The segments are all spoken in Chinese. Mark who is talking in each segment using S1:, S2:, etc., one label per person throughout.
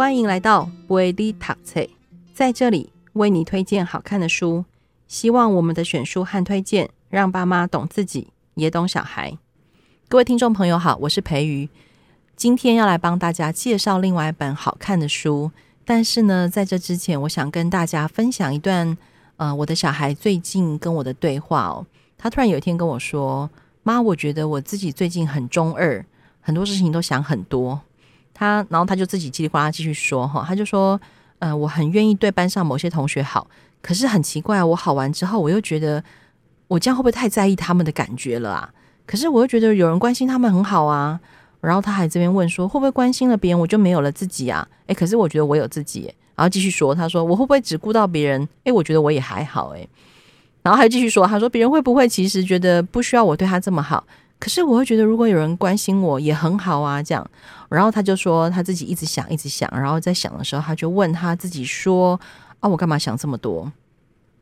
S1: 欢迎来到维利塔翠，在这里为你推荐好看的书。希望我们的选书和推荐，让爸妈懂自己，也懂小孩。各位听众朋友好，我是培瑜，今天要来帮大家介绍另外一本好看的书。但是呢，在这之前，我想跟大家分享一段，呃，我的小孩最近跟我的对话哦。他突然有一天跟我说：“妈，我觉得我自己最近很中二，很多事情都想很多。”他，然后他就自己叽里呱啦继续说哈，他就说：“呃，我很愿意对班上某些同学好。”可是很奇怪，我好完之后，我又觉得我这样会不会太在意他们的感觉了啊？可是我又觉得有人关心他们很好啊。然后他还这边问说，会不会关心了别人，我就没有了自己啊？诶，可是我觉得我有自己。然后继续说，他说我会不会只顾到别人？诶，我觉得我也还好。诶，然后还继续说，他说别人会不会其实觉得不需要我对他这么好？可是我会觉得如果有人关心我也很好啊。这样，然后他就说他自己一直想，一直想，然后在想的时候，他就问他自己说。啊，我干嘛想这么多？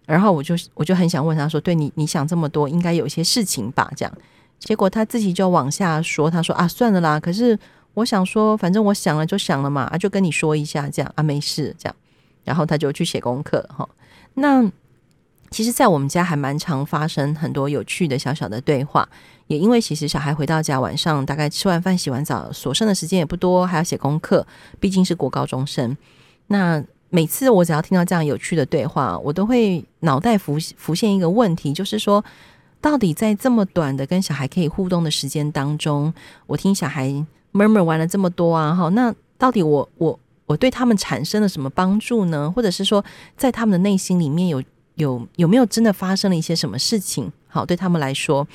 S1: 然后我就我就很想问他说：“对你，你想这么多，应该有一些事情吧？”这样，结果他自己就往下说：“他说啊，算了啦。可是我想说，反正我想了就想了嘛，啊，就跟你说一下，这样啊，没事，这样。然后他就去写功课哈。那其实，在我们家还蛮常发生很多有趣的小小的对话，也因为其实小孩回到家晚上大概吃完饭、洗完澡，所剩的时间也不多，还要写功课，毕竟是国高中生。那每次我只要听到这样有趣的对话，我都会脑袋浮浮现一个问题，就是说，到底在这么短的跟小孩可以互动的时间当中，我听小孩 murmur 完了这么多啊，哈，那到底我我我对他们产生了什么帮助呢？或者是说，在他们的内心里面有有有没有真的发生了一些什么事情？好，对他们来说，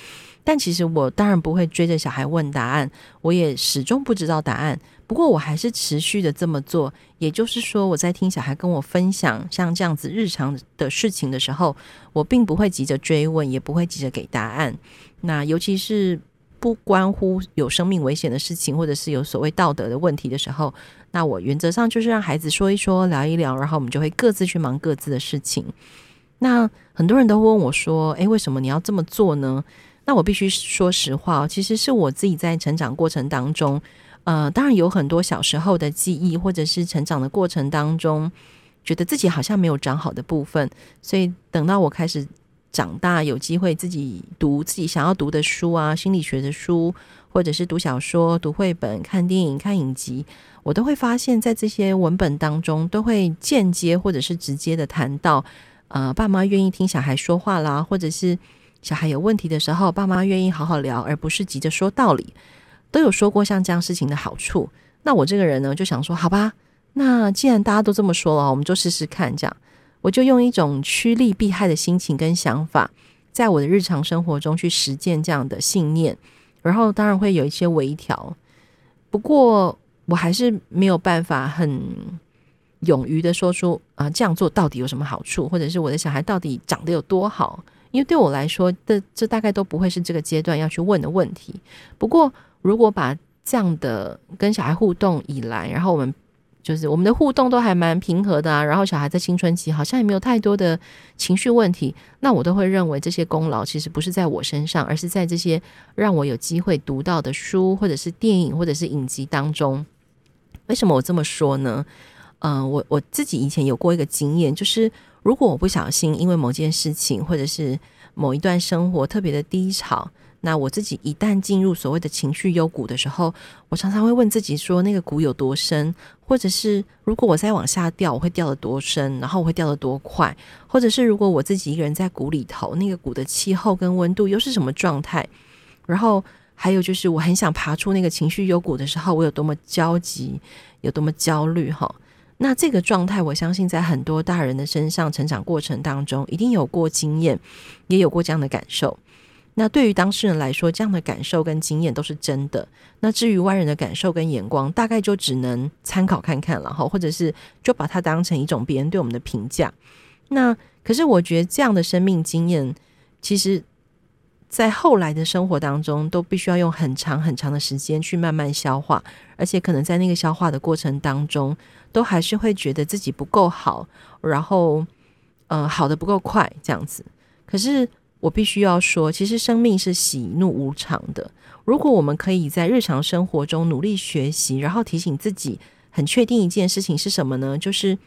S1: 但其实我当然不会追着小孩问答案，我也始终不知道答案。不过我还是持续的这么做，也就是说，我在听小孩跟我分享像这样子日常的事情的时候，我并不会急着追问，也不会急着给答案。那尤其是不关乎有生命危险的事情，或者是有所谓道德的问题的时候，那我原则上就是让孩子说一说，聊一聊，然后我们就会各自去忙各自的事情。那很多人都会问我说：“诶，为什么你要这么做呢？”那我必须说实话，其实是我自己在成长过程当中。呃，当然有很多小时候的记忆，或者是成长的过程当中，觉得自己好像没有长好的部分，所以等到我开始长大，有机会自己读自己想要读的书啊，心理学的书，或者是读小说、读绘本、看电影、看影集，我都会发现，在这些文本当中，都会间接或者是直接的谈到，呃，爸妈愿意听小孩说话啦，或者是小孩有问题的时候，爸妈愿意好好聊，而不是急着说道理。都有说过像这样事情的好处，那我这个人呢，就想说，好吧，那既然大家都这么说了，我们就试试看。这样，我就用一种趋利避害的心情跟想法，在我的日常生活中去实践这样的信念，然后当然会有一些微调。不过，我还是没有办法很勇于的说出啊，这样做到底有什么好处，或者是我的小孩到底长得有多好？因为对我来说，这这大概都不会是这个阶段要去问的问题。不过，如果把这样的跟小孩互动以来，然后我们就是我们的互动都还蛮平和的啊，然后小孩在青春期好像也没有太多的情绪问题，那我都会认为这些功劳其实不是在我身上，而是在这些让我有机会读到的书，或者是电影，或者是影集当中。为什么我这么说呢？嗯、我我自己以前有过一个经验，就是如果我不小心因为某件事情，或者是某一段生活特别的低潮。那我自己一旦进入所谓的情绪幽谷的时候，我常常会问自己说：那个谷有多深？或者是如果我再往下掉，我会掉得多深？然后我会掉得多快？或者是如果我自己一个人在谷里头，那个谷的气候跟温度又是什么状态？然后还有就是，我很想爬出那个情绪幽谷的时候，我有多么焦急，有多么焦虑？哈，那这个状态，我相信在很多大人的身上成长过程当中，一定有过经验，也有过这样的感受。那对于当事人来说，这样的感受跟经验都是真的。那至于外人的感受跟眼光，大概就只能参考看看了哈，或者是就把它当成一种别人对我们的评价。那可是我觉得这样的生命经验，其实，在后来的生活当中，都必须要用很长很长的时间去慢慢消化，而且可能在那个消化的过程当中，都还是会觉得自己不够好，然后呃，好的不够快这样子。可是。我必须要说，其实生命是喜怒无常的。如果我们可以在日常生活中努力学习，然后提醒自己很确定一件事情是什么呢？就是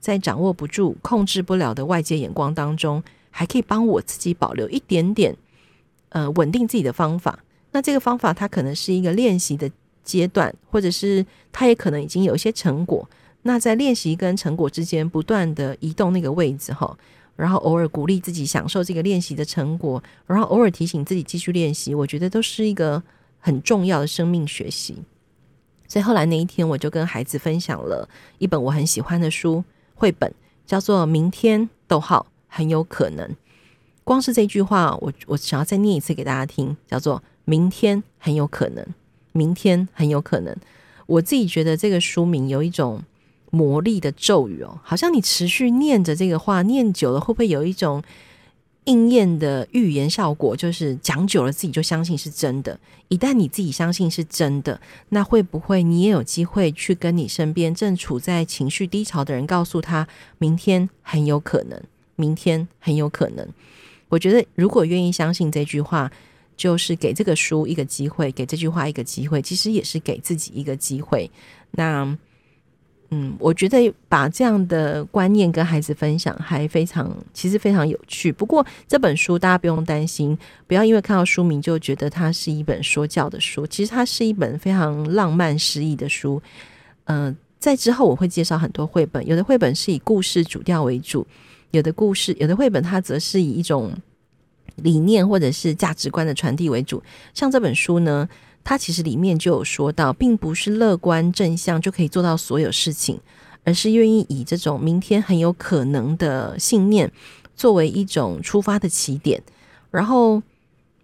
S1: 在掌握不住、控制不了的外界眼光当中，还可以帮我自己保留一点点呃稳定自己的方法。那这个方法它可能是一个练习的阶段，或者是它也可能已经有一些成果。那在练习跟成果之间不断的移动那个位置哈，然后偶尔鼓励自己享受这个练习的成果，然后偶尔提醒自己继续练习，我觉得都是一个很重要的生命学习。所以后来那一天，我就跟孩子分享了一本我很喜欢的书，绘本叫做《明天：逗号很有可能》。光是这句话，我我想要再念一次给大家听，叫做“明天很有可能”，明天很有可能。我自己觉得这个书名有一种。魔力的咒语哦，好像你持续念着这个话，念久了会不会有一种应验的预言效果？就是讲久了自己就相信是真的。一旦你自己相信是真的，那会不会你也有机会去跟你身边正处在情绪低潮的人，告诉他明天很有可能，明天很有可能。我觉得如果愿意相信这句话，就是给这个书一个机会，给这句话一个机会，其实也是给自己一个机会。那。嗯，我觉得把这样的观念跟孩子分享还非常，其实非常有趣。不过这本书大家不用担心，不要因为看到书名就觉得它是一本说教的书。其实它是一本非常浪漫诗意的书。嗯、在之后我会介绍很多绘本，有的绘本是以故事主调为主，有的故事，有的绘本它则是以一种理念或者是价值观的传递为主。像这本书呢。它其实里面就有说到，并不是乐观正向就可以做到所有事情，而是愿意以这种明天很有可能的信念作为一种出发的起点。然后，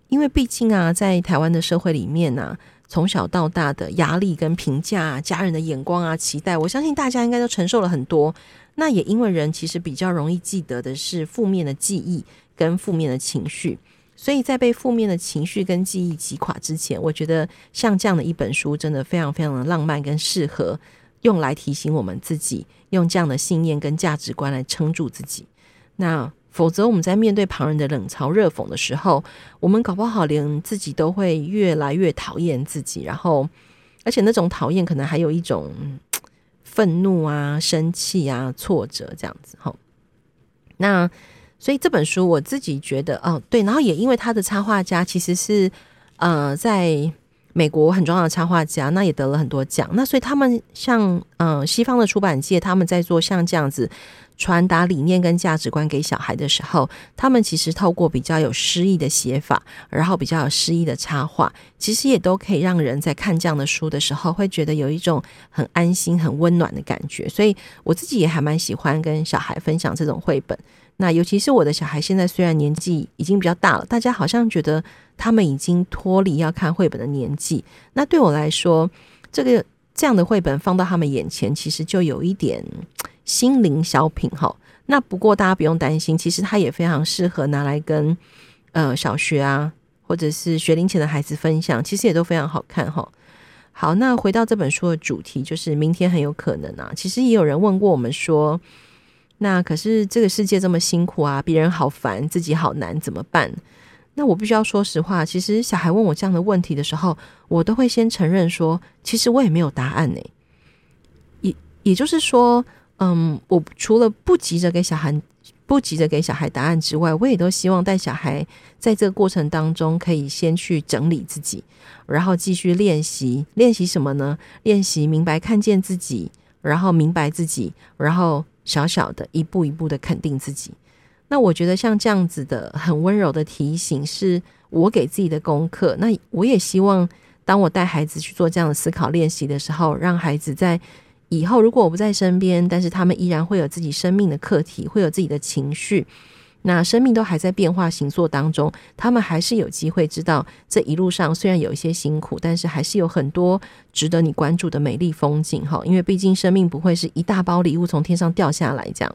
S1: 因为毕竟啊，在台湾的社会里面呢、从小到大的压力跟评价、家人的眼光啊、期待，我相信大家应该都承受了很多。那也因为人其实比较容易记得的是负面的记忆跟负面的情绪。所以在被负面的情绪跟记忆击垮之前，我觉得像这样的一本书真的非常非常的浪漫，跟适合用来提醒我们自己，用这样的信念跟价值观来撑住自己。那否则我们在面对旁人的冷嘲热讽的时候，我们搞不好连自己都会越来越讨厌自己，然后而且那种讨厌可能还有一种愤怒啊、生气啊、挫折这样子。哈，那。所以这本书我自己觉得，哦，对，然后也因为他的插画家其实是，呃，在美国很重要的插画家，那也得了很多奖。那所以他们像，嗯、西方的出版界，他们在做像这样子传达理念跟价值观给小孩的时候，他们其实透过比较有诗意的写法，然后比较有诗意的插画，其实也都可以让人在看这样的书的时候，会觉得有一种很安心、很温暖的感觉。所以我自己也还蛮喜欢跟小孩分享这种绘本。那尤其是我的小孩，现在虽然年纪已经比较大了，大家好像觉得他们已经脱离要看绘本的年纪。那对我来说，这个这样的绘本放到他们眼前，其实就有一点心灵小品哈。那不过大家不用担心，其实它也非常适合拿来跟呃小学啊，或者是学龄前的孩子分享，其实也都非常好看哈。好，那回到这本书的主题，就是明天很有可能啊。其实也有人问过我们说。那可是这个世界这么辛苦啊，别人好烦，自己好难，怎么办？那我必须要说实话，其实小孩问我这样的问题的时候，我都会先承认说，其实我也没有答案呢。也也就是说，嗯，我除了不急着给小孩不急着给小孩答案之外，我也都希望带小孩在这个过程当中可以先去整理自己，然后继续练习。练习什么呢？练习明白看见自己，然后明白自己，然后。小小的一步一步的肯定自己，那我觉得像这样子的很温柔的提醒，是我给自己的功课。那我也希望，当我带孩子去做这样的思考练习的时候，让孩子在以后如果我不在身边，但是他们依然会有自己生命的课题，会有自己的情绪。那生命都还在变化行作当中，他们还是有机会知道这一路上虽然有一些辛苦，但是还是有很多值得你关注的美丽风景哈。因为毕竟生命不会是一大包礼物从天上掉下来这样。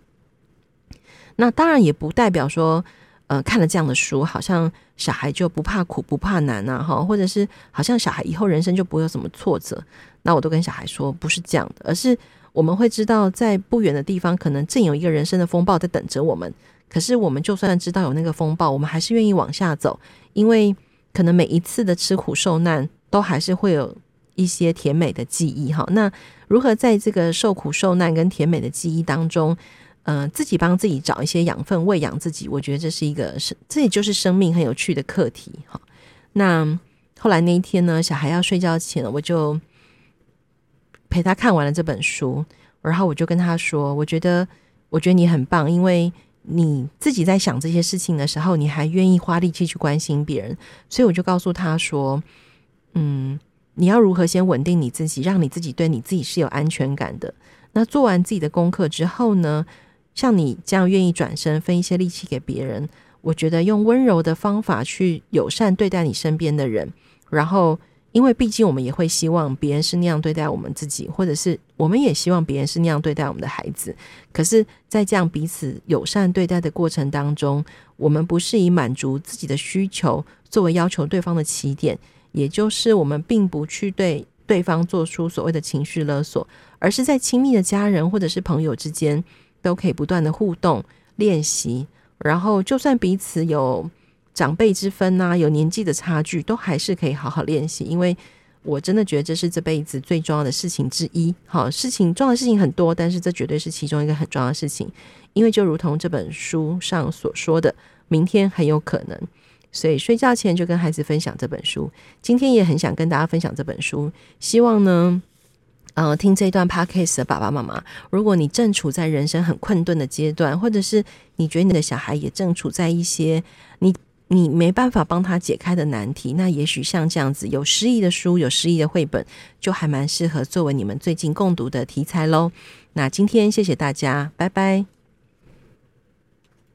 S1: 那当然也不代表说，呃，看了这样的书，好像小孩就不怕苦不怕难啊哈，或者是好像小孩以后人生就不会有什么挫折。那我都跟小孩说，不是这样的，而是我们会知道，在不远的地方，可能正有一个人生的风暴在等着我们。可是，我们就算知道有那个风暴，我们还是愿意往下走，因为可能每一次的吃苦受难，都还是会有一些甜美的记忆哈。那如何在这个受苦受难跟甜美的记忆当中，呃，自己帮自己找一些养分，喂养自己，我觉得这是一个生，这也就是生命很有趣的课题哈。那后来那一天呢，小孩要睡觉前，我就陪他看完了这本书，然后我就跟他说，我觉得，我觉得你很棒，因为你自己在想这些事情的时候，你还愿意花力气去关心别人，所以我就告诉他说，嗯，你要如何先稳定你自己，让你自己对你自己是有安全感的。那做完自己的功课之后呢，像你这样愿意转身分一些力气给别人，我觉得用温柔的方法去友善对待你身边的人，然后因为毕竟我们也会希望别人是那样对待我们自己，或者是我们也希望别人是那样对待我们的孩子。可是，在这样彼此友善对待的过程当中，我们不是以满足自己的需求作为要求对方的起点，也就是我们并不去对对方做出所谓的情绪勒索，而是在亲密的家人或者是朋友之间。都可以不断的互动练习，然后就算彼此有长辈之分呐、有年纪的差距，都还是可以好好练习。因为我真的觉得这是这辈子最重要的事情之一。好，事情重要的事情很多，但是这绝对是其中一个很重要的事情。因为就如同这本书上所说的，明天很有可能，所以睡觉前就跟孩子分享这本书。今天也很想跟大家分享这本书，希望呢。呃，听这一段 podcast 的爸爸妈妈，如果你正处在人生很困顿的阶段，或者是你觉得你的小孩也正处在一些你你没办法帮他解开的难题，那也许像这样子有诗意的书、有诗意的绘本，就还蛮适合作为你们最近共读的题材喽。那今天谢谢大家，拜拜。